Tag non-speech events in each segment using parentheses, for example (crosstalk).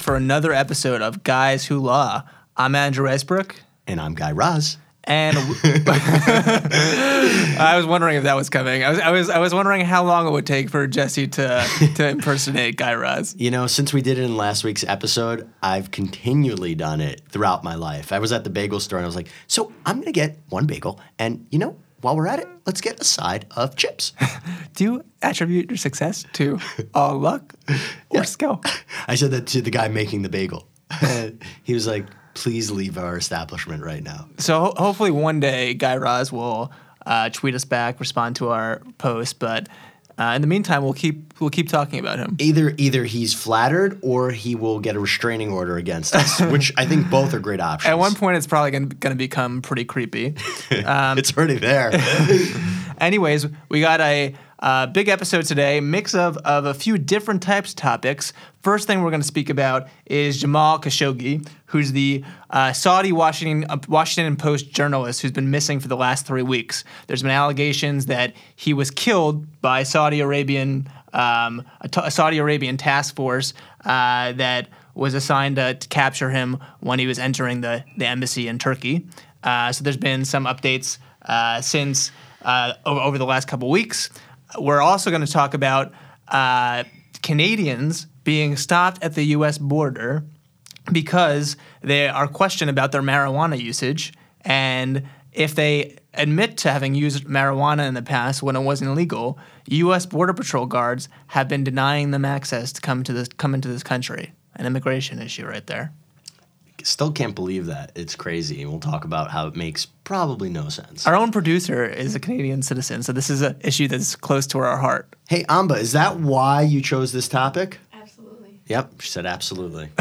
All right, we're back for another episode of Guys Who Law. I'm Andrew Esbrook, And I'm Guy Raz. and (laughs) I was wondering if that was coming. I was, I was, I was wondering how long it would take for Jesse to to impersonate Guy Raz. (laughs) You know, since we did it in last week's episode, I've continually done it throughout my life. I was at the bagel store and I was like, so I'm to get one bagel. And, you know, while we're at it, let's get a side of chips. (laughs) Do you attribute your success to all luck (laughs) or skill? I said that to the guy making the bagel. (laughs) he was like, please leave our establishment right now. So ho- hopefully one day Guy Raz will uh, tweet us back, respond to our post, but. Uh, in the meantime, we'll keep we'll keep talking about him. Either either he's flattered or he will get a restraining order against us, (laughs) which I think both are great options. At one point, it's probably going to become pretty creepy. (laughs) it's already there. (laughs) Anyways, we got a uh, big episode today, mix of, of a few different types of topics. First thing we're going to speak about is Jamal Khashoggi, who's the uh, Saudi Washington uh, Washington Post journalist who's been missing for the last three weeks. There's been allegations that he was killed by Saudi Arabian um, a, t- a Saudi Arabian task force uh, that was assigned to, to capture him when he was entering the, the embassy in Turkey. Uh, so there's been some updates uh, since uh, over, the last couple weeks. We're also going to talk about Canadians being stopped at the U.S. border because they are questioned about their marijuana usage and if they admit to having used marijuana in the past when it wasn't illegal, U.S. Border Patrol guards have been denying them access to come to this come into this country. An immigration issue right there. Still can't believe that. It's crazy. We'll talk about how it makes probably no sense. Our own producer is a Canadian citizen, so this is an issue that's close to our heart. Hey, Amba, is that why you chose this topic? Yep, she said absolutely. (laughs)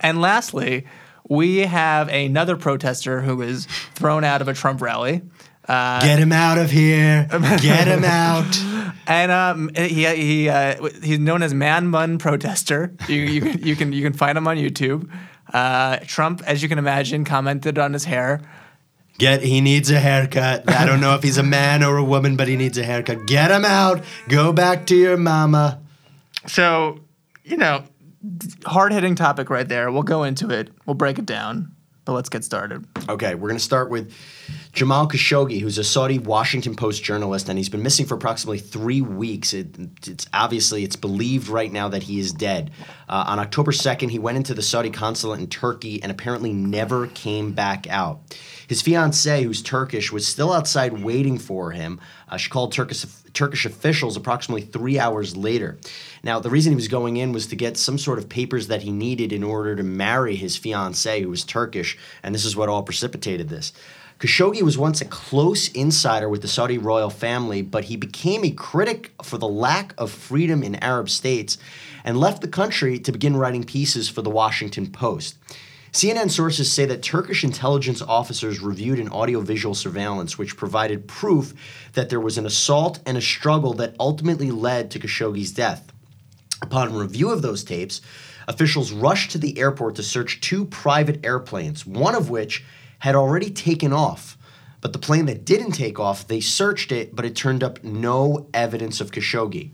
And lastly, we have another protester who was thrown out of a Trump rally. Get him out of here. Get him out. (laughs) And um, he he uh, he's known as Man Bun Protester. You you can you can you can find him on YouTube. Uh, Trump, as you can imagine, commented on his hair. Get he needs a haircut. I don't know if he's a man or a woman, but he needs a haircut. Get him out. Go back to your mama. So you know, hard hitting topic right there. We'll go into it. We'll break it down. But let's get started. Okay, we're going to start with Jamal Khashoggi, who's a Saudi Washington Post journalist, and he's been missing for approximately three weeks. It, it's obviously it's believed right now that he is dead. Uh, on October second, he went into the Saudi consulate in Turkey and apparently never came back out. His fiancee, who's Turkish, was still outside waiting for him. Uh, she called Turkish Turkish officials approximately three hours later. Now, the reason he was going in was to get some sort of papers that he needed in order to marry his fiancee, who was Turkish, and this is what all precipitated this. Khashoggi was once a close insider with the Saudi royal family, but he became a critic for the lack of freedom in Arab states and left the country to begin writing pieces for the Washington Post. CNN sources say that Turkish intelligence officers reviewed an audiovisual surveillance which provided proof that there was an assault and a struggle that ultimately led to Khashoggi's death. Upon review of those tapes, officials rushed to the airport to search two private airplanes, one of which had already taken off. But the plane that didn't take off, they searched it, but it turned up no evidence of Khashoggi.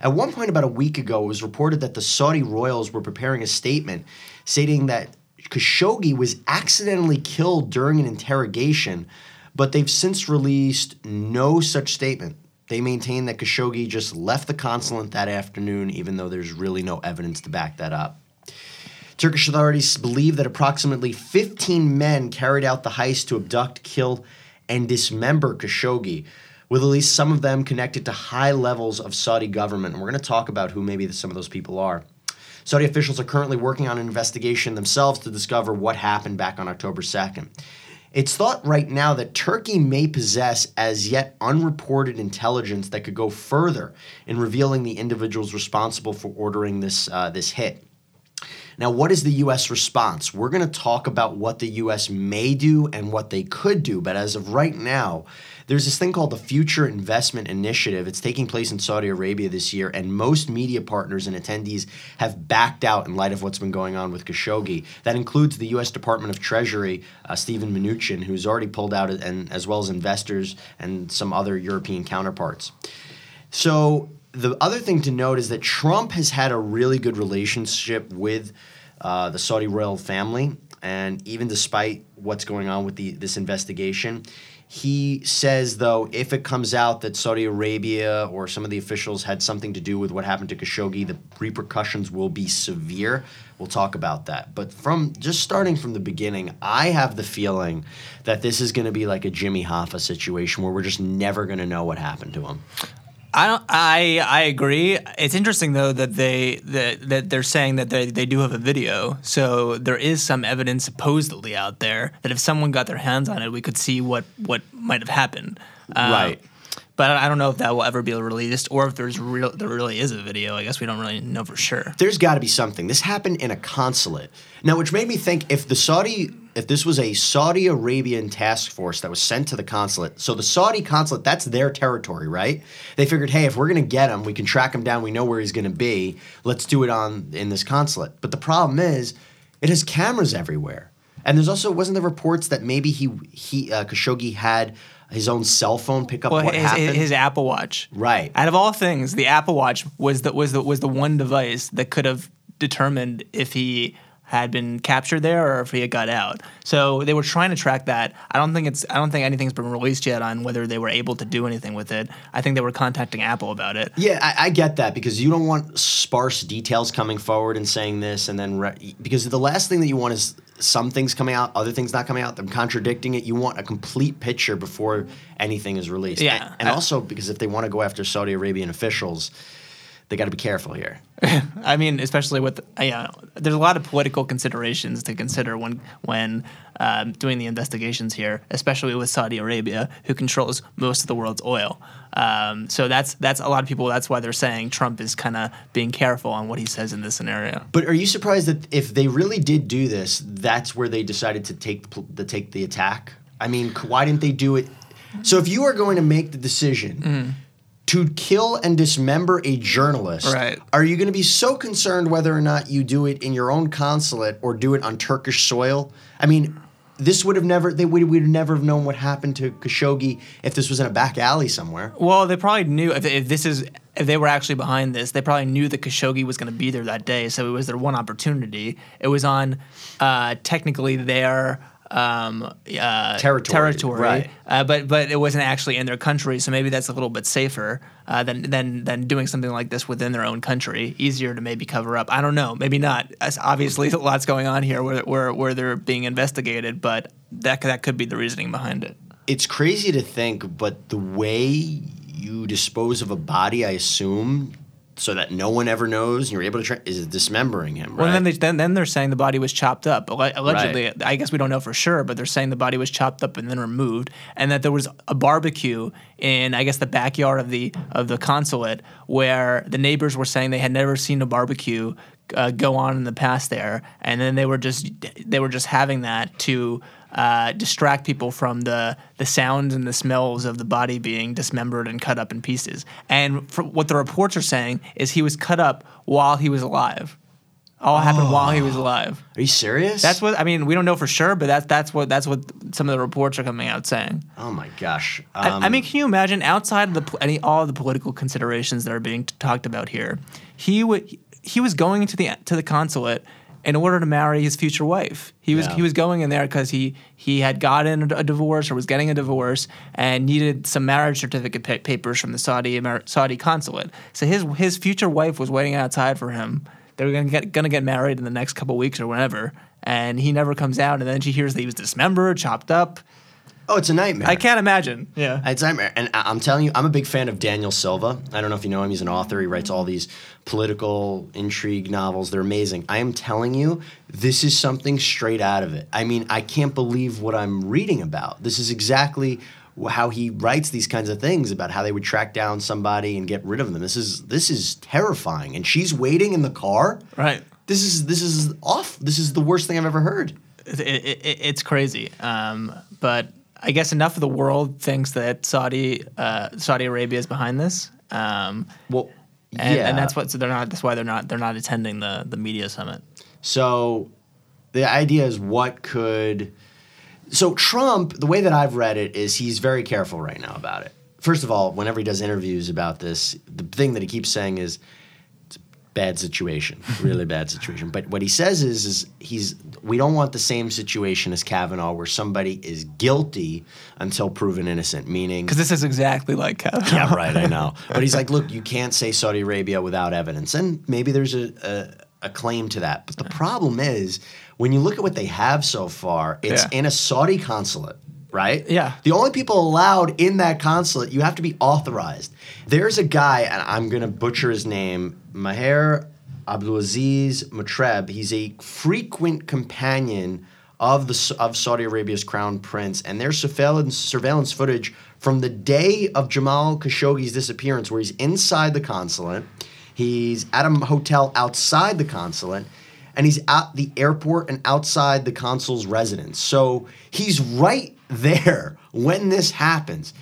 At one point, about a week ago, it was reported that the Saudi royals were preparing a statement stating that Khashoggi was accidentally killed during an interrogation, but they've since released no such statement. They maintain that Khashoggi just left the consulate that afternoon, even though there's really no evidence to back that up. Turkish authorities believe that approximately 15 men carried out the heist to abduct, kill, and dismember Khashoggi, with at least some of them connected to high levels of Saudi government. And we're going to talk about who maybe some of those people are. Saudi officials are currently working on an investigation themselves to discover what happened back on October 2nd. It's thought right now that Turkey may possess as yet unreported intelligence that could go further in revealing the individuals responsible for ordering this, uh, this hit. Now, what is the U.S. response? We're going to talk about what the U.S. may do and what they could do, but as of right now, there's this thing called the Future Investment Initiative. It's taking place in Saudi Arabia this year, and most media partners and attendees have backed out in light of what's been going on with Khashoggi. That includes the U.S. Department of Treasury, uh, Steven Mnuchin, who's already pulled out, and as well as investors and some other European counterparts. So the other thing to note is that Trump has had a really good relationship with uh, the Saudi royal family, and even despite what's going on with the this investigation, he says though if it comes out that Saudi Arabia or some of the officials had something to do with what happened to Khashoggi, the repercussions will be severe. We'll talk about that. But from just starting from the beginning, I have the feeling that this is going to be like a Jimmy Hoffa situation where we're just never going to know what happened to him. I don't. I I agree. It's interesting though that they that, that they're saying that they, they do have a video. So there is some evidence supposedly out there that if someone got their hands on it, we could see what what might have happened. Uh, Right. But I don't know if that will ever be released, or if there's real there really is a video. I guess we don't really know for sure. there's got to be something. This happened in a consulate. Now, which made me think if the Saudi, if this was a Saudi Arabian task force that was sent to the consulate, so the Saudi consulate, that's their territory, right? They figured, hey, if we're going to get him, we can track him down, we know where he's going to be. Let's do it on in this consulate. But the problem is, it has cameras everywhere. And there's also wasn't there reports that maybe he he uh, Khashoggi had his own cell phone pick up Well, what his, happened. his Apple Watch, Right. Out of all things, the Apple Watch was the was the was the one device that could have determined if he had been captured there or if he had got out. So they were trying to track that. I don't think it's I don't think anything's been released yet on whether they were able to do anything with it. I think they were contacting Apple about it. Yeah, I, I get that because you don't want sparse details coming forward and saying this, and then re- because the last thing that you want is some things coming out, other things not coming out, them contradicting it. You want a complete picture before anything is released. Yeah. and, and also because if they want to go after Saudi Arabian officials, they got to be careful here. (laughs) I mean, especially with yeah, there's a lot of political considerations to consider when when um, doing the investigations here, especially with Saudi Arabia, who controls most of the world's oil. Um, so that's that's a lot of people. That's why they're saying Trump is kind of being careful on what he says in this scenario. But are you surprised that if they really did do this, that's where they decided to take the, take the attack? I mean, why didn't they do it? So if you are going to make the decision Mm-hmm. To kill and dismember a journalist, Right. are you going to be so concerned whether or not you do it in your own consulate or do it on Turkish soil? I mean, this would have never they would would never have known what happened to Khashoggi if this was in a back alley somewhere. Well, they probably knew if, if this is if they were actually behind this, they probably knew that Khashoggi was going to be there that day. So it was their one opportunity. It was on uh, technically their um, uh, Territory, territory, right. uh, but but it wasn't actually in their country. So maybe that's a little bit safer uh, than than than doing something like this within their own country. Easier to maybe cover up. I don't know. Maybe not. As obviously, (laughs) lot's going on here where where, where they're being investigated, but that that could be the reasoning behind it. it's crazy to think, but the way you dispose of a body, I assume, so that no one ever knows, and you're able to tra- is dismembering him, right? Well, then, they, then then they're saying the body was chopped up. Alle- Allegedly, I guess we don't know for sure, but they're saying the body was chopped up and then removed, and that there was a barbecue in I guess the backyard of the of the consulate where the neighbors were saying they had never seen a barbecue uh, go on in the past there, and then they were just they were just having that to. Uh, distract people from the the sounds and the smells of the body being dismembered and cut up in pieces. And what the reports are saying is he was cut up while he was alive. All happened while he was alive. Are you serious? That's what I mean. We don't know for sure, but that's that's what that's what some of the reports are coming out saying. Oh my gosh. I- Um, I, mean, can you imagine outside of the any all of the political considerations that are being t- talked about here? He would he was going to the to the consulate in order to marry his future wife. He was Yeah. he was going in there because he he had gotten a divorce or was getting a divorce and needed some marriage certificate pa- papers from the Saudi Amer- Saudi consulate. So his his future wife was waiting outside for him. They were gonna get gonna get married in the next couple weeks or whenever, and he never comes out. And then she hears that he was dismembered, chopped up. Oh, it's a nightmare. I can't imagine. Yeah. It's a nightmare. And I- I'm telling you, I'm a big fan of Daniel Silva. I don't know if you know him. He's an author. He writes all these political intrigue novels. They're amazing. I am telling you, this is something straight out of it. I mean, I can't believe what I'm reading about. This is exactly how he writes these kinds of things about how they would track down somebody and get rid of them. This is this is terrifying. And she's waiting in the car. Right. This is this is off. This is the worst thing I've ever heard. it, it, it- it's crazy. Um, but I guess enough of the world thinks that Saudi uh, Saudi Arabia is behind this. Um, Well, and, yeah. and that's what so they're not. That's why they're not. They're not attending the the media summit. So the idea is what could. So Trump, the way that I've read it is he's very careful right now about it. first of all, whenever he does interviews about this, the thing that he keeps saying is bad situation, really bad situation. But what he says is, is he's we don't want the same situation as Kavanaugh, where somebody is guilty until proven innocent, meaning Because this is exactly like Kavanaugh. yeah, right. I know, but he's like, look, you can't say Saudi Arabia without evidence, and maybe there's a, a, a claim to that. But the problem is, when you look at what they have so far, it's Yeah. in a Saudi consulate, right? Yeah. The only people allowed in that consulate, you have to be authorized. There's a guy, and I'm gonna butcher his name, Maher Abdulaziz Matreb. He's a frequent companion of the of Saudi Arabia's crown prince, and there's surveillance surveillance footage from the day of Jamal Khashoggi's disappearance, where he's inside the consulate, he's at a hotel outside the consulate, and he's at the airport and outside the consul's residence. So he's right (laughs) there when this happens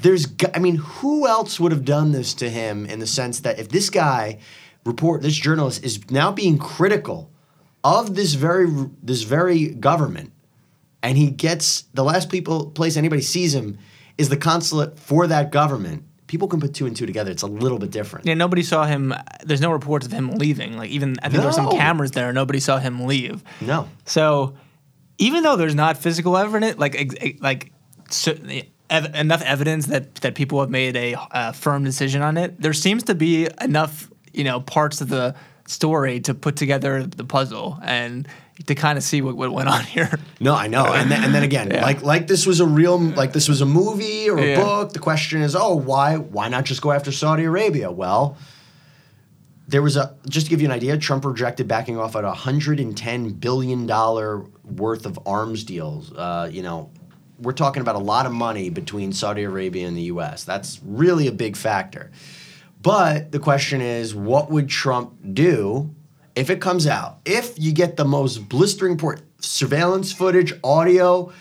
there's i mean who else would have done this to him in the sense that if this guy report this journalist is now being critical of this very this very government and he gets the last people place anybody sees him is the consulate for that government people can put two and two together it's a little bit different Yeah, nobody saw him. There's no reports of him leaving. Like even I think there were some cameras there. Nobody saw him leave. no So even though there's not physical evidence, like like so, ev- enough evidence that that people have made a uh, firm decision on it, there seems to be enough you know parts of the story to put together the puzzle and to kind of see what, what went on (laughs) here. No, I know. And then, and then again, Yeah. like like this was a real like this was a movie or a Yeah. book. The question is, oh, why why not just go after Saudi Arabia? Well, there was a just to give you an idea, Trump rejected backing off at a hundred and ten billion dollar worth of arms deals. Uh, you know, we're talking about a lot of money between Saudi Arabia and the U.S. That's really a big factor. But the question is, what would Trump do if it comes out? If you get the most blistering report, surveillance footage, audio,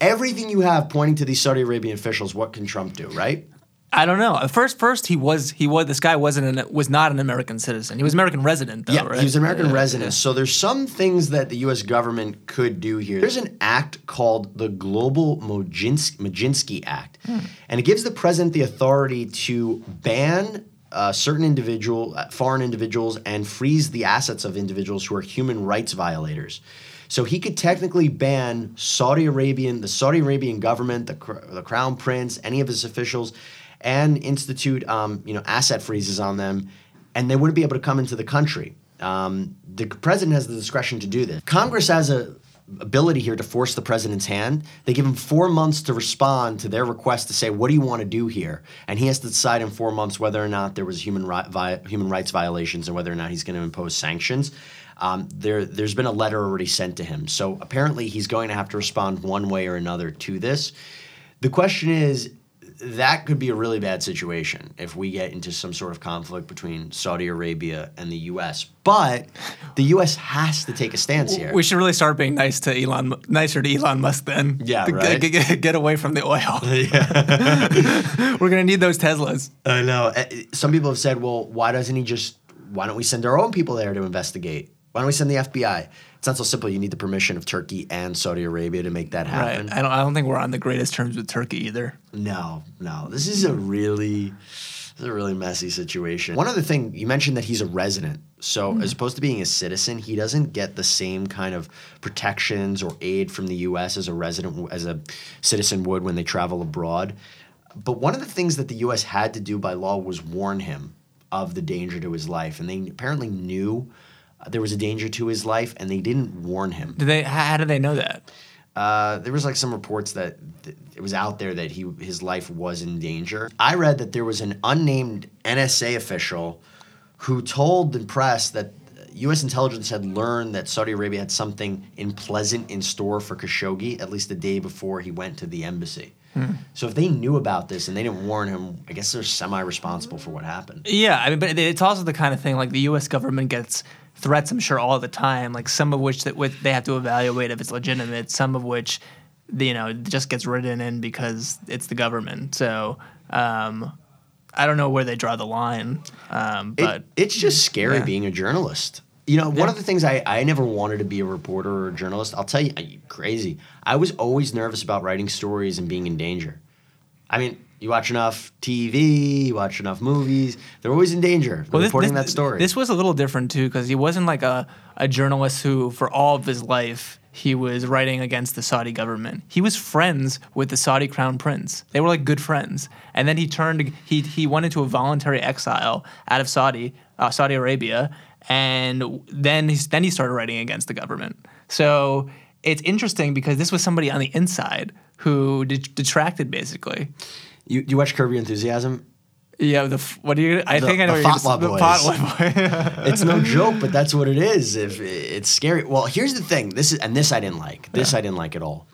everything you have pointing to these Saudi Arabian officials, what can Trump do, right? I don't know. At first, first he was he was this guy wasn't an, was not an American citizen. He was American resident though. Yeah, right? he was an American Yeah. resident. So there's some things that the U.S. government could do here. There's an act called the Global Mojins- Majinsky Act, and it gives the president the authority to ban uh, certain individual, uh, foreign individuals, and freeze the assets of individuals who are human rights violators. So he could technically ban Saudi Arabian, the Saudi Arabian government, the, the crown prince, any of his officials, and institute, um, you know, asset freezes on them, and they wouldn't be able to come into the country. Um, the president has the discretion to do this. Congress has a ability here to force the president's hand. They give him four months to respond to their request to say, "What do you want to do here?" And he has to decide in four months whether or not there was human ri- vi- human rights violations and whether or not he's going to impose sanctions. Um, there, there's been a letter already sent to him, so apparently he's going to have to respond one way or another to this. The question is, that could be a really bad situation if we get into some sort of conflict between Saudi Arabia and the U.S. But the U.S. has to take a stance here. We should really start being nice to Elon, nicer to Elon Musk then. Yeah, To right. Get, get, get away from the oil. (laughs) (laughs) We're gonna need those Teslas. I know. Uh, Some people have said, well, why doesn't he just, why don't we send our own people there to investigate? Why don't we send the FBI? It's not so simple. You need the permission of Turkey and Saudi Arabia to make that happen. Right. I don't. I don't think we're on the greatest terms with Turkey either. No, no. This is a really, this is a really messy situation. One other thing, you mentioned that he's a resident. So hmm. as opposed to being a citizen, he doesn't get the same kind of protections or aid from the U.S. as a resident, as a citizen would when they travel abroad. But one of the things that the U.S. had to do by law was warn him of the danger to his life, and they apparently knew there was a danger to his life, and they didn't warn him. Did they? How, how did they know that? Uh, there was like some reports that th- it was out there that he his life was in danger. I read that there was an unnamed NSA official who told the press that U.S. intelligence had learned that Saudi Arabia had something unpleasant in store for Khashoggi at least the day before he went to the embassy. So if they knew about this and they didn't warn him, I guess they're semi-responsible for what happened. Yeah, I mean, but it's also the kind of thing like the U.S. government gets threats, I'm sure, all the time. Like some of which that with, they have to evaluate if it's legitimate. Some of which, you know, just gets written in because it's the government. So um, I don't know where they draw the line, um, It- but it's just scary yeah. being a journalist. You know, one Yeah. of the things I, I never wanted to be a reporter or a journalist. I'll tell you, crazy. I was always nervous about writing stories and being in danger. I mean, You watch enough TV, you watch enough movies, they're always in danger. They're reporting that story. This was a little different too because he wasn't like a, a journalist who, for all of his life, he was writing against the Saudi government. He was friends with the Saudi crown prince. They were like good friends. And then he turned. He he went into a voluntary exile out of Saudi uh, Saudi Arabia, and then he's, then he started writing against the government. So it's interesting because this was somebody on the inside who de- detracted basically. You, you watch Curb Your Enthusiasm? Yeah, the what do you? I The- think I know the what you're the boys. Fatwa boy. (laughs) (laughs) it's no joke, but that's what it is. If it's scary. Well, here's the thing. This is and this I didn't like. This I didn't like at all.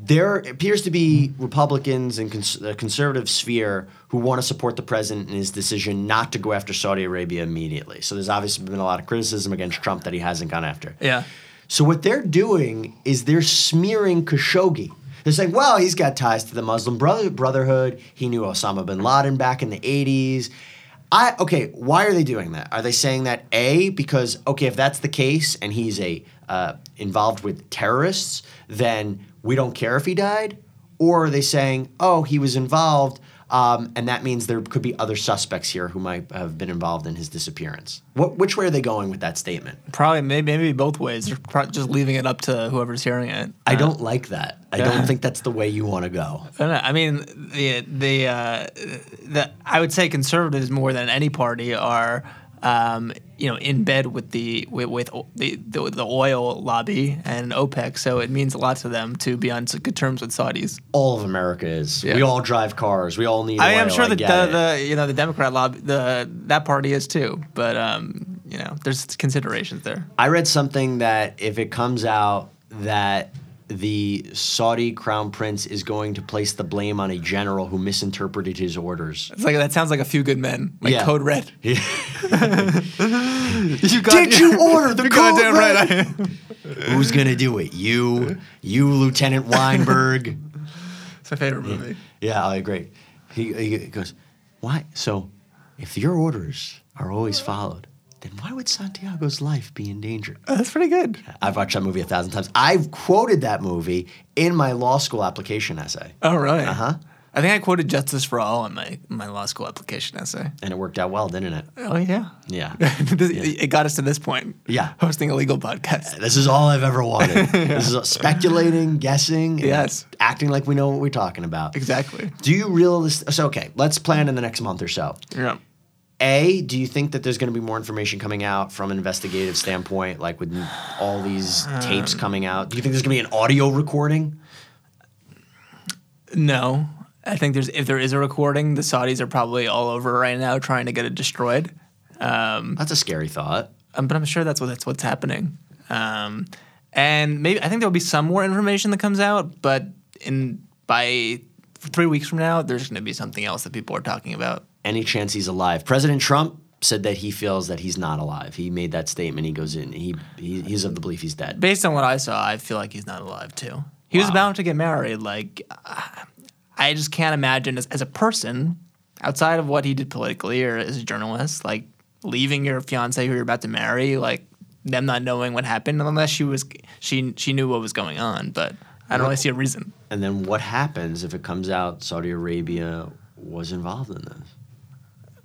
There appears to be Republicans and cons- the conservative sphere who want to support the president in his decision not to go after Saudi Arabia immediately. So there's obviously been a lot of criticism against Trump that he hasn't gone after. yeah. So what they're doing is they're smearing Khashoggi. They're saying, well, he's got ties to the Muslim brother- Brotherhood. He knew Osama bin Laden back in the 80s. I okay, why are they doing that? Are they saying that A because okay, if that's the case and he's a uh, involved with terrorists, then we don't care if he died? Or are they saying, oh, he was involved, um, and that means there could be other suspects here who might have been involved in his disappearance? What, which way are they going with that statement? Probably maybe, maybe both ways. They're just leaving it up to whoever's hearing it. I Uh, don't like that. I Yeah. don't think that's the way you want to go. I. I mean, the the uh, the I would say conservatives more than any party are. Um, you know, in bed with the with, with the, the the oil lobby and OPEC, so it means a lot to them to be on good terms with Saudis. All of America is. Yeah. We all drive cars. We all need. I I'm sure I that the, the you know the Democrat lobby the that party is too, but um, you know, there's considerations there. I read something that if it comes out that the Saudi crown prince is going to place the blame on a general who misinterpreted his orders. It's like that sounds like a few good men, like Yeah. Code Red. (laughs) you got, Did you (laughs) order the Code Red? right. Who's gonna do it? You, you, Lieutenant Weinberg. it's my favorite movie. Yeah, I agree. He, he goes, why? So, if your orders are always followed, then why would Santiago's life be in danger? Oh, that's pretty good. I've watched that movie a thousand times. I've quoted that movie in my law school application essay, Oh, really? Uh huh. I think I quoted Justice for All in my my law school application essay. and it worked out well, didn't it? Oh yeah, Yeah. (laughs) It got us to this point. Yeah. hosting a legal podcast. This is all I've ever wanted. (laughs) This is speculating, guessing, and Yes. acting like we know what we're talking about. Exactly. Do you realize? So, okay, let's plan in the next month or so. Yeah. A, do you think that there's going to be more information coming out from an investigative standpoint, like with all these tapes Um, coming out? Do you think there's going to be an audio recording? No, I think there's if there is a recording, the Saudis are probably all over right now trying to get it destroyed. Um, That's a scary thought. um, but I'm sure that's what that's what's happening. Um, and maybe I think there'll be some more information that comes out, but in by three weeks from now, there's going to be something else that people are talking about. Any chance he's alive? President Trump said that he feels that he's not alive. He made that statement. He goes in. He, he he's of the belief he's dead. Based on what I saw, I feel like he's not alive too. He was about to get married. Like, I just can't imagine as, as a person, outside of what he did politically or as a journalist, like leaving your fiance who you're about to marry, like them not knowing what happened, unless she was she she knew what was going on. But I don't really see a reason. And then what happens if it comes out Saudi Arabia was involved in this?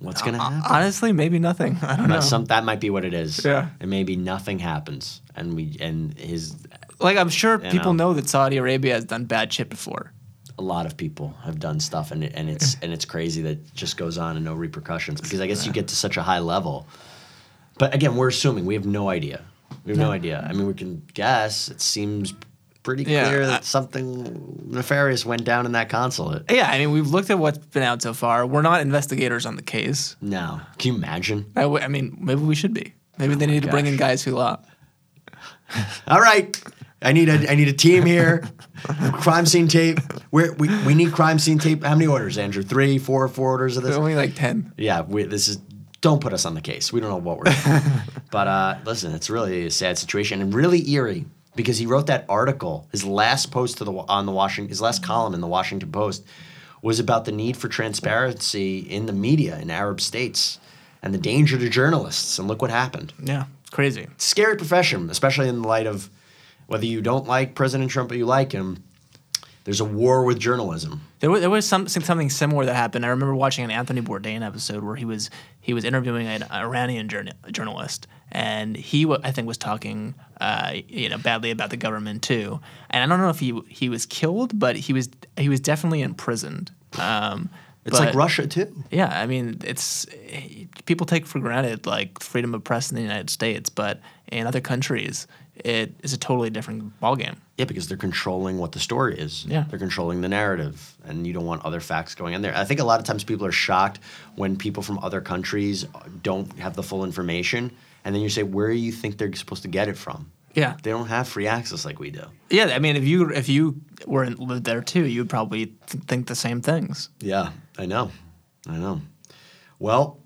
What's to happen? Honestly, maybe nothing. I don't know. Some, that might be what it is. Yeah. And maybe nothing happens, and we and his like I'm sure You people know. know that Saudi Arabia has done bad shit before. a lot of people have done stuff, and it, and it's and it's crazy that it just goes on and no repercussions because I guess you get to such a high level. But again, we're assuming we have no idea. We have no idea. I mean, we can guess. It seems pretty Yeah, clear I- that something nefarious went down in that consulate. Yeah, I mean we've looked at what's been out so far. We're not investigators on the case. No, can you imagine? I, w- I mean, maybe we should be. Maybe they need to bring in guys who law. (laughs) All right. I need a I need a team here. crime scene tape. We're, we we need crime scene tape. How many orders, Andrew? Three, four, four orders of There's this. only like ten. Yeah, we, this is. Don't put us on the case. We don't know what we're doing. (laughs) but uh, listen, it's really a sad situation and really eerie because he wrote that article. His last post to the on the Washington, his last column in the Washington Post was about the need for transparency in the media in Arab states and the danger to journalists. And look what happened. Yeah, it's crazy. scary profession, especially in the light of whether you don't like President Trump or you like him. There's a war with journalism. There was, there was some, something similar that happened. I remember watching an Anthony Bourdain episode where he was he was interviewing an Iranian journal, journalist, and he I think was talking uh, you know badly about the government too. And I don't know if he he was killed, but he was he was definitely imprisoned. Um, it's but, like Russia too. Yeah, I mean, it's people take for granted like freedom of press in the United States, but in other countries, it is a totally different ballgame. Yeah, because they're controlling what the story is. Yeah. They're controlling the narrative, and you don't want other facts going in there. I think a lot of times people are shocked when people from other countries don't have the full information, and then you say, where do you think they're supposed to get it from? Yeah. They don't have free access like we do. Yeah, I mean, if you if you were in, lived there too, you'd probably th- think the same things. Yeah, I know. I know. Well,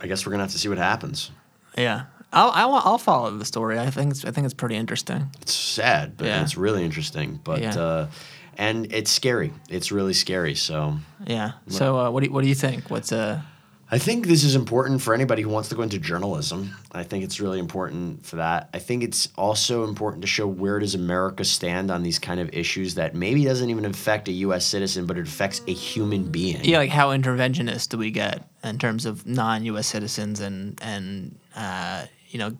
I guess we're gonna have to see what happens. Yeah, I'll, I'll, I'll follow the story. I think it's, I think it's pretty interesting. It's sad, but Yeah. it's really interesting. But Yeah. uh, and it's scary. It's really scary. So Yeah. So uh, what do you, what do you think? What's uh I think this is important for anybody who wants to go into journalism. I think it's really important for that. I think it's also important to show where does America stand on these kind of issues that maybe doesn't even affect a U.S. citizen, but it affects a human being. yeah like how interventionist do we get in terms of non-U.S. citizens and and uh, you know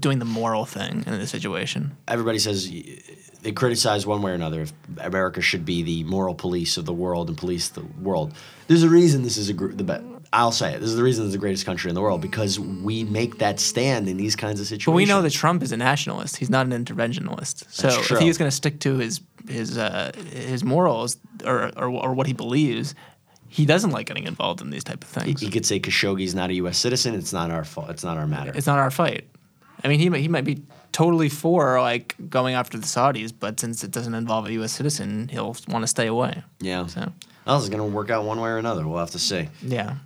doing the moral thing in the situation? Everybody says they criticize one way or another if America should be the moral police of the world and police the world. There's a reason this is a gr- the be- I'll say it. This is the reason it's the greatest country in the world because we make that stand in these kinds of situations. But we know that Trump is a nationalist. He's not an interventionist. So if he's going to stick to his his uh, his morals or, or or what he believes, he doesn't like getting involved in these type of things. he could say Khashoggi's not a U.S. citizen. It's not our fault. It's not our matter. it's not our fight. I mean, he might, he might be totally for like going after the Saudis, but since it doesn't involve a U.S. citizen, he'll want to stay away. yeah. So Well, this is going to work out one way or another. We'll have to see. yeah.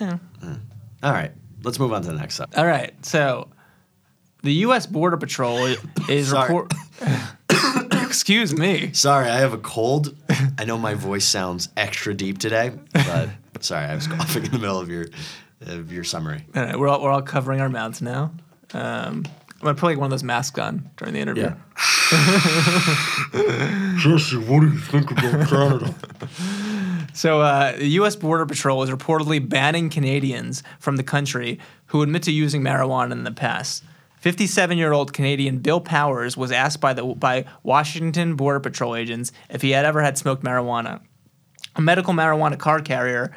Yeah. Hmm. All right, let's move on to the next up. All right. So the U.S. Border Patrol is (laughs) report. (laughs) Excuse me. Sorry, I have a cold. I know my voice sounds extra deep today, but (laughs) sorry, I was coughing in the middle of your of your summary. All right, we're all we're all covering our mouths now. Um, I'm gonna put like one of those masks on during the interview. (laughs) Jesse, what do you think about Canada? So, uh, the U.S. Border Patrol is reportedly banning Canadians from the country who admit to using marijuana in the past. 57-year-old Canadian Bill Powers was asked by the by Washington Border Patrol agents if he had ever had smoked marijuana. A medical marijuana car carrier,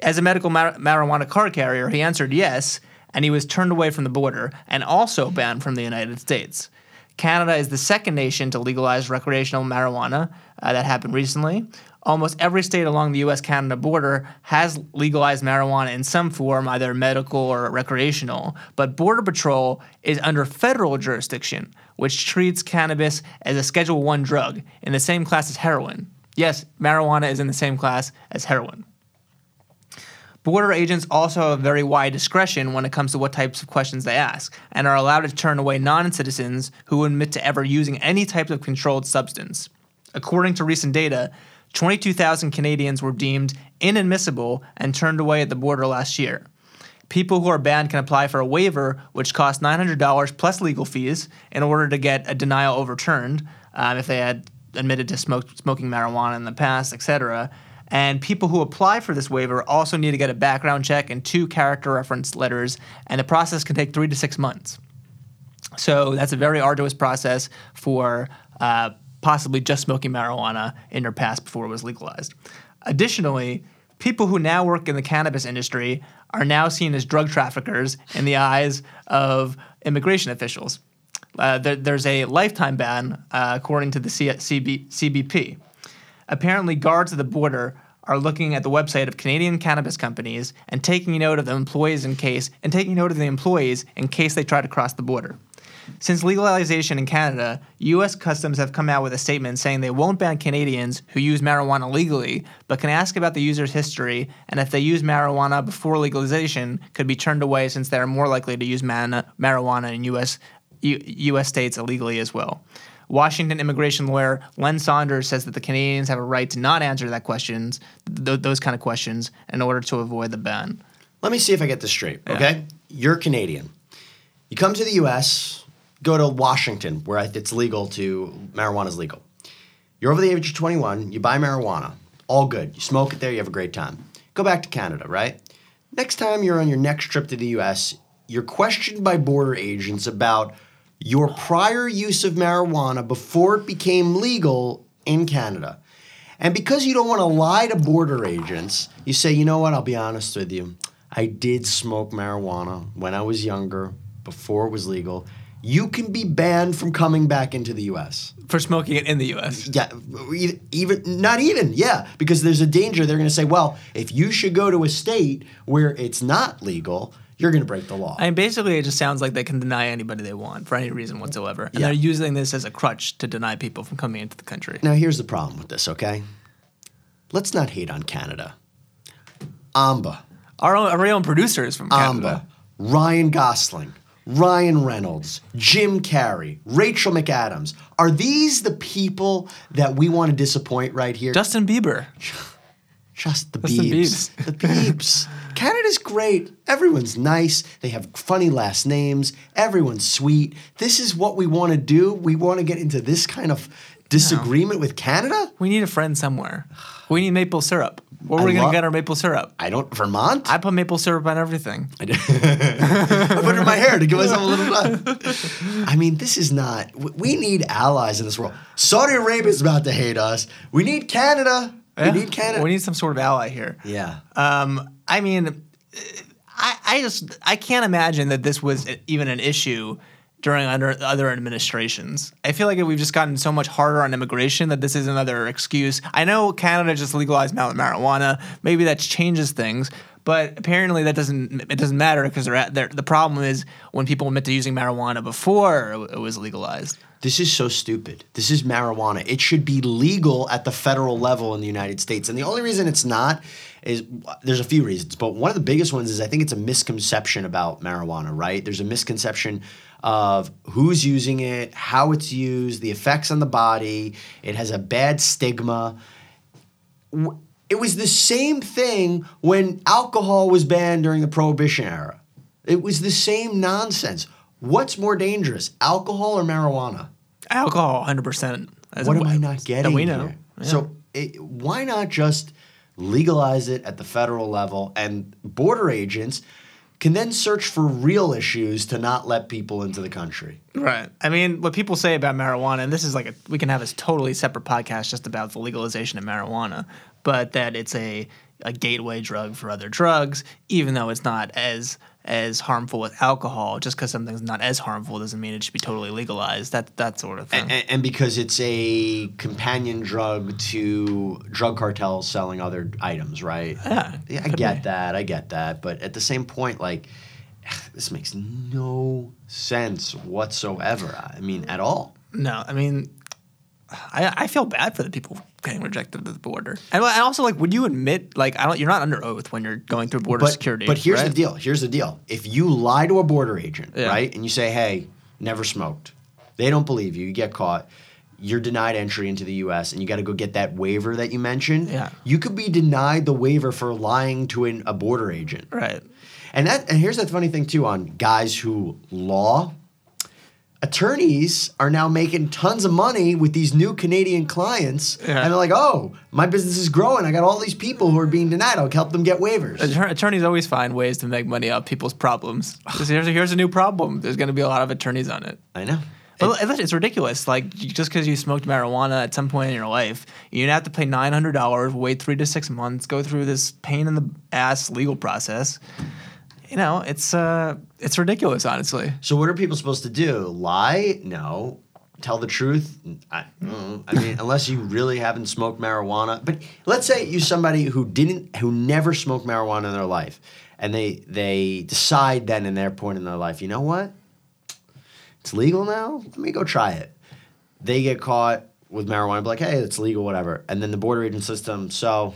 as a medical mar- marijuana car carrier, he answered yes, and he was turned away from the border and also banned from the United States. Canada is the second nation to legalize recreational marijuana. Uh, that happened recently. Almost every state along the US Canada border has legalized marijuana in some form, either medical or recreational. But Border Patrol is under federal jurisdiction, which treats cannabis as a Schedule 1 drug in the same class as heroin. Yes, marijuana is in the same class as heroin. Border agents also have very wide discretion when it comes to what types of questions they ask, and are allowed to turn away non citizens who admit to ever using any type of controlled substance. According to recent data, 22,000 Canadians were deemed inadmissible and turned away at the border last year. People who are banned can apply for a waiver, which costs $900 plus legal fees, in order to get a denial overturned um, if they had admitted to smoke, smoking marijuana in the past, etc. And people who apply for this waiver also need to get a background check and two character reference letters, and the process can take three to six months. So that's a very arduous process for uh, possibly just smoking marijuana in your past before it was legalized. Additionally, people who now work in the cannabis industry are now seen as drug traffickers in the eyes of immigration officials. Uh, there, there's a lifetime ban, uh, according to the C- CB- CBP. Apparently, guards at the border are looking at the website of Canadian cannabis companies and taking note of the employees in case and taking note of the employees in case they try to cross the border. Since legalization in Canada, U.S. Customs have come out with a statement saying they won't ban Canadians who use marijuana legally, but can ask about the user's history and if they use marijuana before legalization, could be turned away since they are more likely to use man- marijuana in U.S. U- U.S. states illegally as well. Washington immigration lawyer Len Saunders says that the Canadians have a right to not answer that questions, th- those kind of questions, in order to avoid the ban. Let me see if I get this straight. Okay, you're Canadian. You come to the U.S., go to Washington, where it's legal to marijuana is legal. You're over the age of 21, you buy marijuana. All good. You smoke it there, you have a great time. Go back to Canada, right? Next time you're on your next trip to the US, you're questioned by border agents about your prior use of marijuana before it became legal in Canada. And because you don't want to lie to border agents, you say, you know what, I'll be honest with you. I did smoke marijuana when I was younger, before it was legal. You can be banned from coming back into the US. For smoking it in the U.S. Yeah, even not even yeah, because there's a danger. They're going to say, well, if you should go to a state where it's not legal, you're going to break the law. I mean, basically, it just sounds like they can deny anybody they want for any reason whatsoever, and Yeah. they're using this as a crutch to deny people from coming into the country. now, here's the problem with this. Okay, let's not hate on Canada. Amba, Our own, our own producers from Canada. Amba, Ryan Gosling, Ryan Reynolds, Jim Carrey, Rachel McAdams. Are these the people that we want to disappoint right here? Justin Bieber. Just the beeps. beeps. The beeps. (laughs) Canada's great. Everyone's nice. They have funny last names. Everyone's sweet. This is what we want to do. We want to get into this kind of disagreement with Canada? We need a friend somewhere. We need maple syrup. Where are we going to get our maple syrup? I don't Vermont? I put maple syrup on everything. I (laughs) I put it in my hair to give myself a little nut. I mean, this is not. we- We need allies in this world. Saudi Arabia is about to hate us. We need Canada. Yeah. We need Canada. We need some sort of ally here. yeah. Um, I mean, uh, I, I just I can't imagine that this was even an issue during under other administrations. I feel like we've just gotten so much harder on immigration that this is another excuse. I know Canada just legalized mar- marijuana. Maybe that changes things. But apparently that doesn't it doesn't matter because they're at they're, the problem is when people admit to using marijuana before it was legalized. This is so stupid. This is marijuana. It should be legal at the federal level in the United States. And the only reason it's not is there's a few reasons, but one of the biggest ones is I think it's a misconception about marijuana, right? There's a misconception of who's using it, how it's used, the effects on the body. It has a bad stigma. It was the same thing when alcohol was banned during the Prohibition era. It was the same nonsense. What's more dangerous, alcohol or marijuana? Alcohol, hundred percent. What am I not getting? we know. Yeah. So it, why not just legalize it at the federal level and border agents can then search for real issues to not let people into the country? Right. I mean, what people say about marijuana, and this is like a, we can have a totally separate podcast just about the legalization of marijuana, but that it's a, a gateway drug for other drugs, even though it's not as as harmful with alcohol. Just because something's not as harmful doesn't mean it should be totally legalized. That that sort of thing. And, and because it's a companion drug to drug cartels selling other items, right? Yeah, Yeah, I get be. that. I get that. But at the same point, like, (sighs) this makes no sense whatsoever. I mean, at all. No, I mean, I, I feel bad for the people getting rejected at the border, and, and also like, would you admit like I don't? You're not under oath when you're going through border But, security. but here's right? the deal. Here's the deal. If you lie to a border agent, Yeah. right, and you say, "Hey, never smoked," they don't believe you. You get caught. You're denied entry into the U.S. and you got to go get that waiver that you mentioned. Yeah. You could be denied the waiver for lying to an, a border agent. Right. And that and here's the funny thing too on guys who law attorneys are now making tons of money with these new Canadian clients Yeah. and they're like, "Oh, my business is growing. I got all these people who are being denied. I'll help them get waivers." Attor- Attorneys always find ways to make money out people's problems. Here's a, here's a new problem. There's going to be a lot of attorneys on it. I know. But it's- it's ridiculous. Like just because you smoked marijuana at some point in your life, you have to pay nine hundred dollars, wait three to six months, go through this pain in the ass legal process. You know, it's uh, it's ridiculous, honestly. So what are people supposed to do? Lie? No. Tell the truth? I, mm, I mean, (laughs) unless you really haven't smoked marijuana. But let's say you're somebody who didn't, who never smoked marijuana in their life, and they they decide then in their point in their life, you know what? It's legal now. Let me go try it. They get caught with marijuana, be like, hey, it's legal, whatever. And then the border agent system, so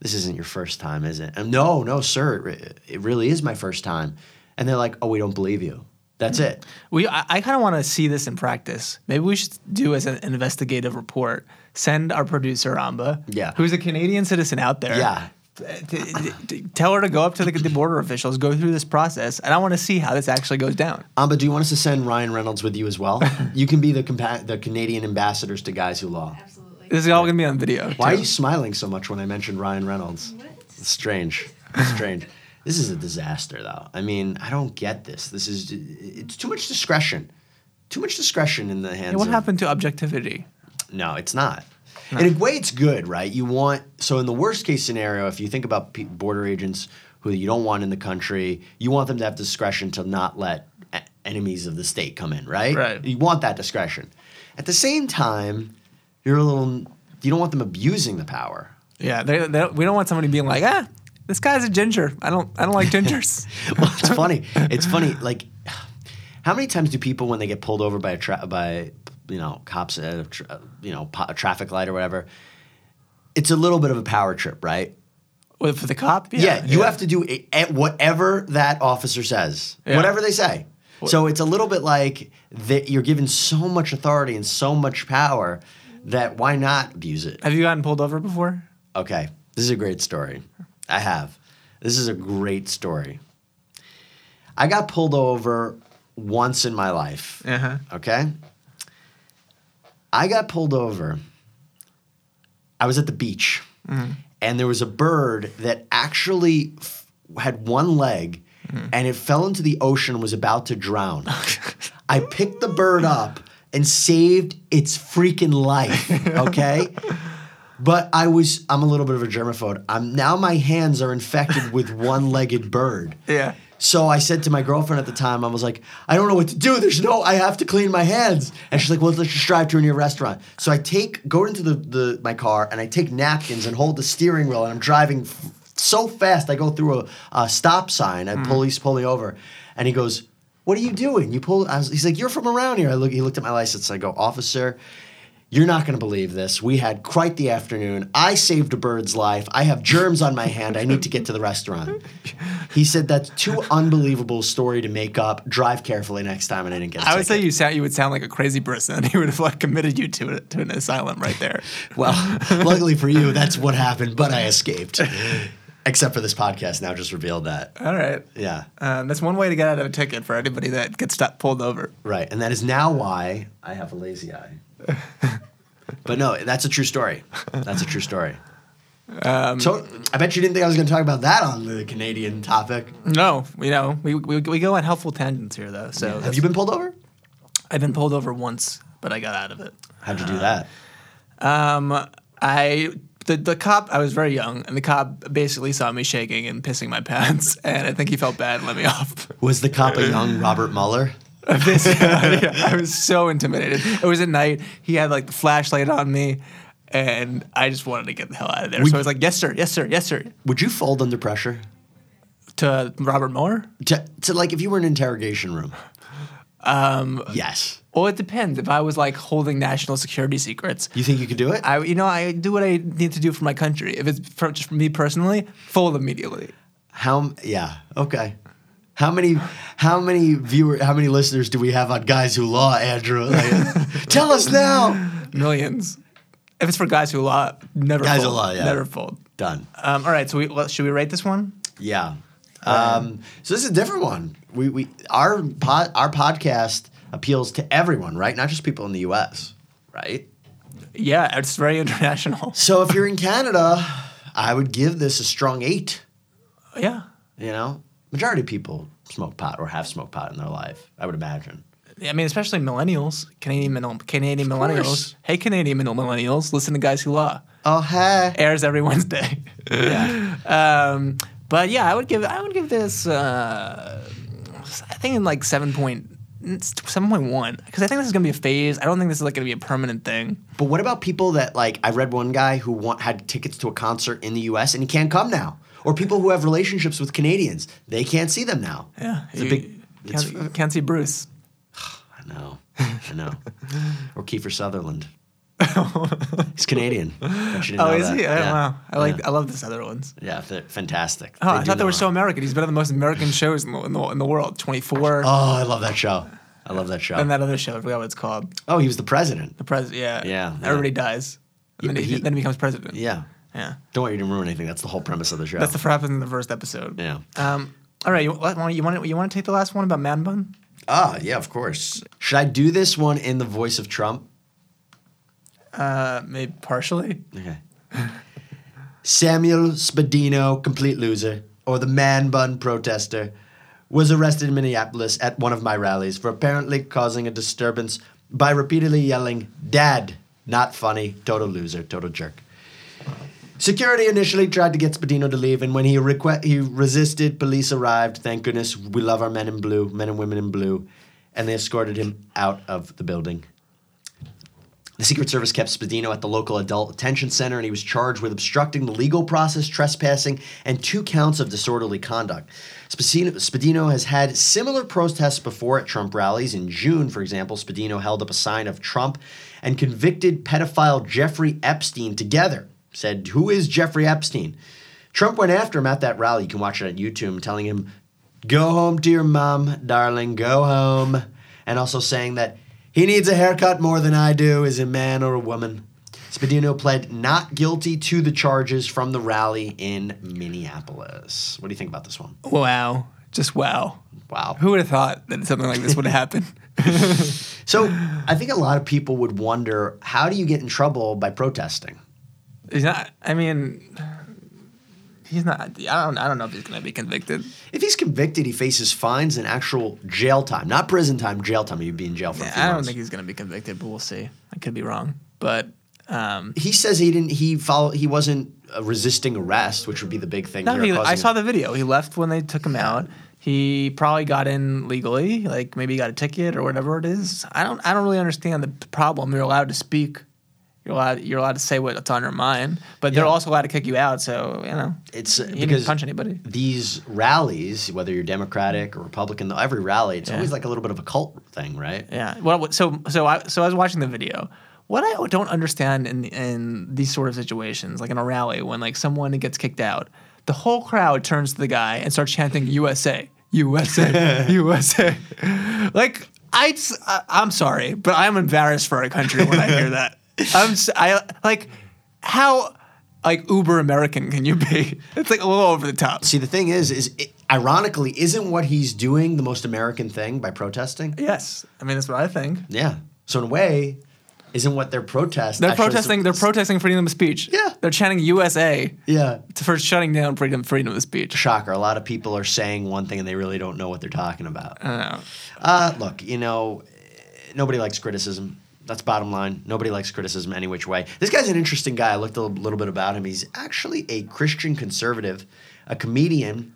this isn't your first time, is it? And no, no, sir, it, it really is my first time. And they're like, oh, we don't believe you. That's it. We I, I kind of want to see this in practice. Maybe we should do as an investigative report. Send our producer Amba, Yeah. who's a Canadian citizen out there. Yeah. t- t- t- tell her to go up to the, the border officials, go through this process, and I want to see how this actually goes down. Amba, do you want us to send Ryan Reynolds with you as well? (laughs) you can be the compa- the Canadian ambassadors to Guys Who Law. Absolutely. This is all gonna be on video. Why are you smiling so much when I mentioned Ryan Reynolds? What? It's strange. It's strange. This is a disaster, though. I mean, I don't get this. This is it's too much discretion. Too much discretion in the hands. Hey, what of, happened to objectivity? No, it's not. In a way, it's good, right? You want so in the worst case scenario, if you think about pe- border agents who you don't want in the country, you want them to have discretion to not let e- enemies of the state come in, right? Right. You want that discretion. At the same time, you're a little. You don't want them abusing the power. Yeah, they, they don't, we don't want somebody being like, ah, this guy's a ginger. I don't, I don't like gingers. (laughs) well, it's (laughs) funny. It's funny. Like, how many times do people, when they get pulled over by a tra- by you know cops at a tra- you know a traffic light or whatever, it's a little bit of a power trip, right? With for the cop? Yeah, you have to do a, a- whatever that officer says, Yeah. whatever they say. So it's a little bit like that you're given so much authority and so much power that why not abuse it? Have you gotten pulled over before? Okay, this is a great story. I have. This is a great story. I got pulled over once in my life. Uh-huh. Okay? I got pulled over. I was at the beach, and there was a bird that actually f- had one leg, and it fell into the ocean and was about to drown. (laughs) I picked the bird up and saved its freaking life. (laughs) Okay. But I was I'm a little bit of a germaphobe. I'm now my hands are infected with one-legged bird. Yeah. So I said to my girlfriend at the time, I was like, I don't know what to do. There's no, I have to clean my hands. And she's like, well, let's just drive to a near restaurant. So I take, go into the, the my car and I take napkins and hold the steering wheel and I'm driving f- so fast. I go through a, a stop sign. I police pull me over, and he goes, "What are you doing? You pull?" I was, he's like, "You're from around here." I look. He looked at my license. I go, "Officer." You're not going to believe this. We had quite the afternoon. I saved a bird's life. I have germs on my hand. I need to get to the restaurant. He said that's too unbelievable a story to make up. Drive carefully next time, and I didn't get. I I would say you sound you would sound like a crazy person. (laughs) He would have like committed you to to an asylum right there. (laughs) Well, luckily for you, that's what happened. But I escaped. Except for this podcast now just revealed that. All right. Yeah, Um, that's one way to get out of a ticket for anybody that gets stopped, pulled over. right. And that is now why I have a lazy eye. (laughs) but no, that's a true story. That's a true story. Um, So I bet you didn't think I was going to talk about that on the Canadian topic. no, you know, we, we, we go on helpful tangents here though. So Have you been pulled over? I've been pulled over once, but I got out of it. How'd you do that? Um, I the the cop. I was very young, and the cop basically saw me shaking and pissing my pants, (laughs) and I think he felt bad and let me off. Was the cop a young Robert Mueller? (laughs) I was so intimidated. It was at night. He had like the flashlight on me, and I just wanted to get the hell out of there. We- so I was like, "Yes, sir. Yes, sir. Yes, sir." Would you fold under pressure? To Robert Mueller. To, to like if you were in an interrogation room? Um, yes. Well, it depends. If I was like holding national security secrets, You think you could do it? I you know I do what I need to do for my country. If it's for, just for me personally, fold immediately. How? Yeah. Okay. How many? How many viewer? How many listeners do we have on Guys Who Law, Andrew? Like, (laughs) tell us now. Millions. If it's for guys who law, never Guys fold. who law, yeah. Never fold. Done. Um, all right, so we, well, should we rate this one? Yeah. Um, so this is a different one. We we our pod, our podcast appeals to everyone, right? Not just people in the U.S. Right. Yeah, it's very (laughs) international. So if you're in Canada, I would give this a strong eight. Yeah. You know, majority of people smoke pot or have smoked pot in their life. I would imagine. I mean, especially millennials, Canadian Canadian Of millennials. course. Hey, Canadian millennials, listen to Guys Who Law. Oh hey. Airs every (laughs) Wednesday. Yeah. um, but yeah, I would give I would give this uh, I think in like seven point seven point one because I think this is gonna be a phase. I don't think this is like gonna be a permanent thing. But what about people that like I read one guy who want, had tickets to a concert in the U.S. and he can't come now, or people who have relationships with Canadians, they can't see them now. Yeah, it's a you big. Can't, can't see Bruce. (sighs) I know, I know. or Kiefer Sutherland. He's Canadian. (laughs) Bet you didn't Oh, is that. he? I, Yeah. Wow, I like Yeah. I love this other ones. Yeah, fantastic. Oh, I thought they were so. American. He's been on the most American shows in the, in the, in the world. Twenty four. Oh, I love that show. I love that show. and that other show, I forgot what it's called. oh, he was the president. The president. Yeah. Yeah, yeah. Everybody dies. And Yeah, then, he, he- then he becomes president. Yeah. Yeah. Don't want you to ruin anything. That's the whole premise of the show. That's the happens in the first episode. yeah. Um. All right. You want you want you want to take the last one about Man Bun? Ah, yeah, of course. Should I do this one in the voice of Trump? Uh, maybe partially. Okay. Samuel Spadino, complete loser, or the man bun protester, was arrested in Minneapolis at one of my rallies for apparently causing a disturbance by repeatedly yelling, Dad, not funny, total loser, total jerk. Security initially tried to get Spadino to leave, and when he requ- he resisted, police arrived. Thank goodness, we love our men in blue, men and women in blue, and they escorted him out of the building. The Secret Service kept Spadino at the local adult detention center, and he was charged with obstructing the legal process, trespassing, and two counts of disorderly conduct. Spadino, Spadino has had similar protests before at Trump rallies. In June, for example, Spadino held up a sign of Trump and convicted pedophile Jeffrey Epstein together. Said, Who is Jeffrey Epstein? Trump went after him at that rally. You can watch it on YouTube, telling him, Go home to your mom, darling, go home. And also saying that he needs a haircut more than I do. Is a man or a woman? Spadino pled not guilty to the charges from the rally in Minneapolis. What do you think about this one? Wow. Just wow. Wow. Who would have thought that something like this would happen? (laughs) (laughs) So I think a lot of people would wonder how do you get in trouble by protesting? he's not. I mean, he's not. I don't. I don't know if he's going to be convicted. If he's convicted, he faces fines and actual jail time, not prison time, jail time. He'd be in jail for a few I don't months. think he's going to be convicted, but we'll see. I could be wrong, but um, he says he didn't. He follow. He wasn't uh, resisting arrest, which would be the big thing. no, he, I saw the video. He left when they took him out. He probably got in legally, like maybe he got a ticket or whatever it is. I don't. I don't really understand the problem. You're allowed to speak. You're allowed. You're allowed to say what's on your mind, but they're Yeah. also allowed to kick you out. So you know, It's didn't because punch anybody. these rallies, whether you're Democratic or Republican, every rally, it's Yeah. always like a little bit of a cult thing, right? Yeah. Well, so so I so I was watching the video. What I don't understand in in these sort of situations, like in a rally, when like someone gets kicked out, the whole crowd turns to the guy and starts chanting USA, USA, USA. (laughs) Like I, I I'm sorry, but I'm embarrassed for our country when I hear that. I'm s- I like how like uber American can you be? (laughs) It's like a little over the top. See, the thing is, is it, ironically, isn't what he's doing the most American thing by protesting? Yes, I mean that's what I think. Yeah. So in a way, isn't what they're protesting? They're protesting. They're protesting freedom of speech. Yeah. they're chanting USA. Yeah. to- for shutting down freedom freedom of speech. Shocker. A lot of people are saying one thing and they really don't know what they're talking about. I don't know. Uh, look, you know, nobody likes criticism. That's bottom line. Nobody likes criticism any which way. This guy's an interesting guy. I looked a little bit about him. He's actually a Christian conservative, a comedian,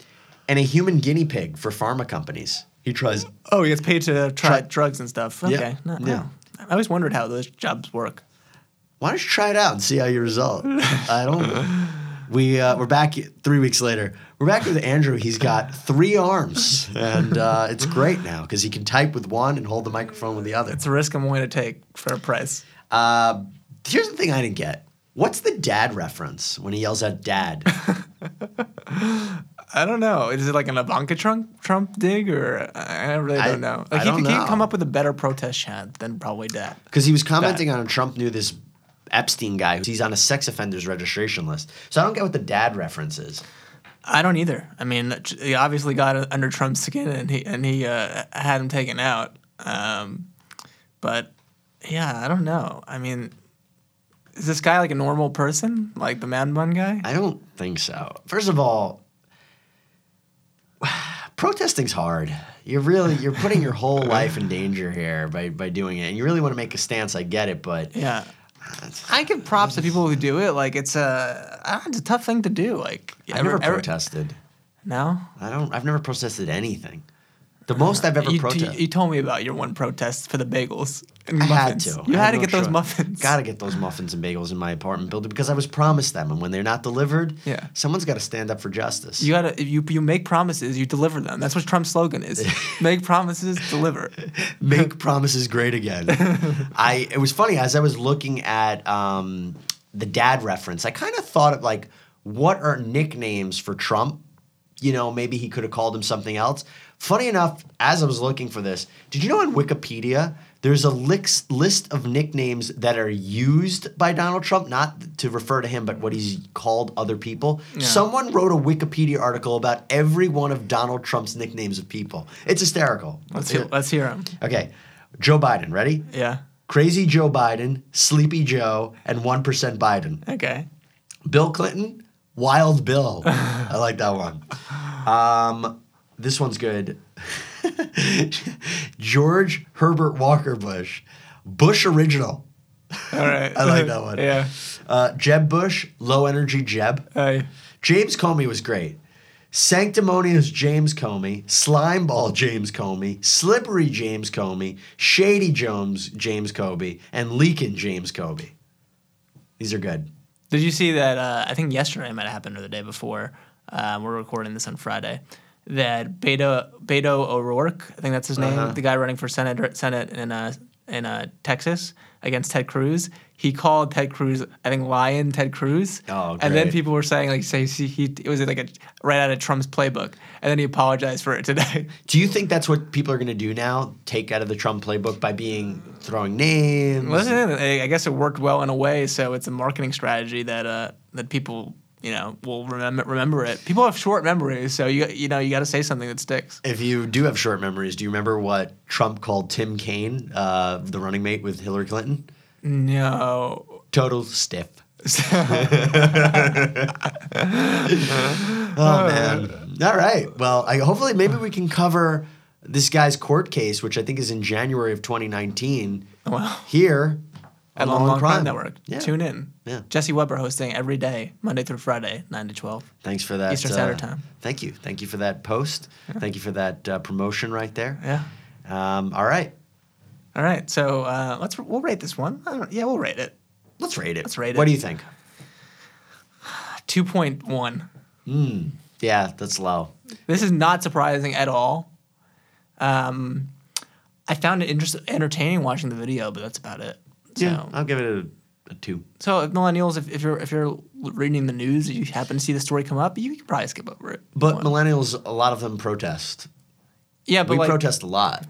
and a human guinea pig for pharma companies. He tries. Oh, he gets paid to try Try- drugs and stuff. Yeah. Okay. No, Yeah. I always wondered how those jobs work. Why don't you try it out and see how you result? (laughs) I don't know. We uh, we're back three weeks later. We're back with Andrew. He's got three arms, and uh, it's great now because he can type with one and hold the microphone with the other. It's a risk I'm willing to take for a price. Uh, here's the thing I didn't get. What's the dad reference when he yells out "dad"? (laughs) I don't know. Is it like an Ivanka Trump Trump dig, or I really don't know. I Like don't he know. come up with a better protest chant than probably that. Because he was commenting on Trump knew this Epstein guy. He's on a sex offenders registration list. So I don't get what the dad reference is. I don't either. I mean, he obviously got under Trump's skin, and he and he uh, had him taken out. Um, but yeah, I don't know. I mean, is this guy like a normal person, like the man bun guy? I don't think so. First of all, (sighs) protesting's hard. You're really you're putting your whole (laughs) life in danger here by, by doing it. And you really want to make a stance, I get it, but Yeah. I give props to people who do it. Like it's a, it's a tough thing to do. Like I've ever- never ever- protested. No, I don't I've never protested anything. The most I've ever you, protested. you told me about your one protest for the bagels and I had to. You I had to no get those choice. muffins. Got to get those muffins and bagels in my apartment building because I was promised them, and when they're not delivered, Yeah. someone's got to stand up for justice. You gotta you you make promises, you deliver them. That's what Trump's slogan is: (laughs) make promises, deliver. (laughs) Make promises great again. (laughs) I it was funny as I was looking at um, the dad reference. I kind of thought of like, what are nicknames for Trump? You know, maybe he could have called him something else. Funny enough, as I was looking for this, did you know on Wikipedia there's a list of nicknames that are used by Donald Trump, not to refer to him, but what he's called other people. Yeah. Someone wrote a Wikipedia article about every one of Donald Trump's nicknames of people. It's hysterical. Let's hear, let's hear him. Okay, Joe Biden, ready? Yeah. Crazy Joe Biden, Sleepy Joe, and 1% Biden. Okay. Bill Clinton, Wild Bill. (laughs) I like that one. Um, this one's good. (laughs) George Herbert Walker Bush, Bush Original. All right. (laughs) I like that one. (laughs) yeah. Uh, Jeb Bush, Low Energy Jeb. Hey. James Comey was great. Sanctimonious James Comey, Slimeball James Comey, Slippery James Comey, Shady Jones James Comey, and Leakin James Comey. These are good. Did you see that? Uh, I think yesterday might have happened or the day before. Um, we're recording this on Friday. That Beto Beto O'Rourke, I think that's his name, Uh-huh. the guy running for senate Senate in uh, in uh, Texas against Ted Cruz. He called Ted Cruz, I think, Lyin' Ted Cruz. Oh, And then people were saying like, say he, he it was like a right out of Trump's playbook, and then he apologized for it today. (laughs) Do you think that's what people are going to do now? Take out of the Trump playbook by being throwing names? Listen, I I guess it worked well in a way, so it's a marketing strategy that uh, that people you know will remember remember it. People have short memories, so you you know you got to say something that sticks. If you do have short memories, do you remember what Trump called Tim Kaine, uh, the running mate with Hillary Clinton? No. Total stiff. (laughs) (laughs) Oh man! All right. Well, I, hopefully, maybe we can cover this guy's court case, which I think is in January of 2019. Well, Here at on Long Long Crime Network. Yeah. Tune in. Yeah. Jesse Weber hosting every day, Monday through Friday, nine to twelve. Thanks for that. Eastern uh, Standard Time. Thank you. Thank you for that post. Thank you for that uh, promotion right there. Yeah. Um, all right. All right. So uh, let's we'll rate this one. I don't, yeah, we'll rate it. Let's rate it. Let's rate it. What do you think? Two point one. Yeah, that's low. This is not surprising at all. Um, I found it interest- entertaining watching the video, but that's about it. So, Yeah, I'll give it a, two. so if millennials, if, if you're if you're reading the news, and you happen to see the story come up, you can probably skip over it. But millennials, a lot of them protest. yeah, but We like protest a lot.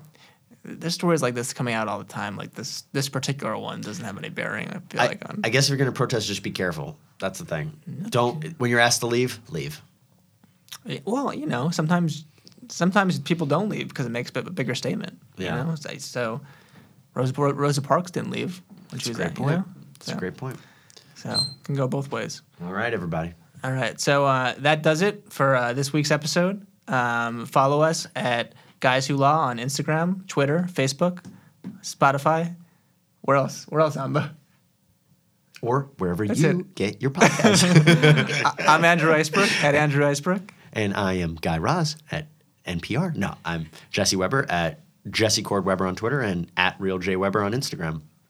there's stories like this coming out all the time. Like this this particular one doesn't have any bearing. I feel I, like on. I guess if you're going to protest, just be careful. That's the thing. Don't when you're asked to leave, leave. Eh, well, you know, sometimes sometimes people don't leave because it makes a bigger statement. Yeah. You know? So, Rosa Rosa Parks didn't leave That's she a great point. You know? That's so, a great point. So can go both ways. All right, everybody. All right. So uh, that does it for uh, this week's episode. Um, follow us at Guys Who Law on Instagram, Twitter, Facebook, Spotify. Where else? Where else, Amba? Or wherever That's you it. get your (laughs) podcast. I- I'm Andrew Icebrook at Andrew Icebrook. and I am Guy Raz at NPR. No, I'm Jesse Weber at Jesse Cord Weber on Twitter and at Real J Weber on Instagram.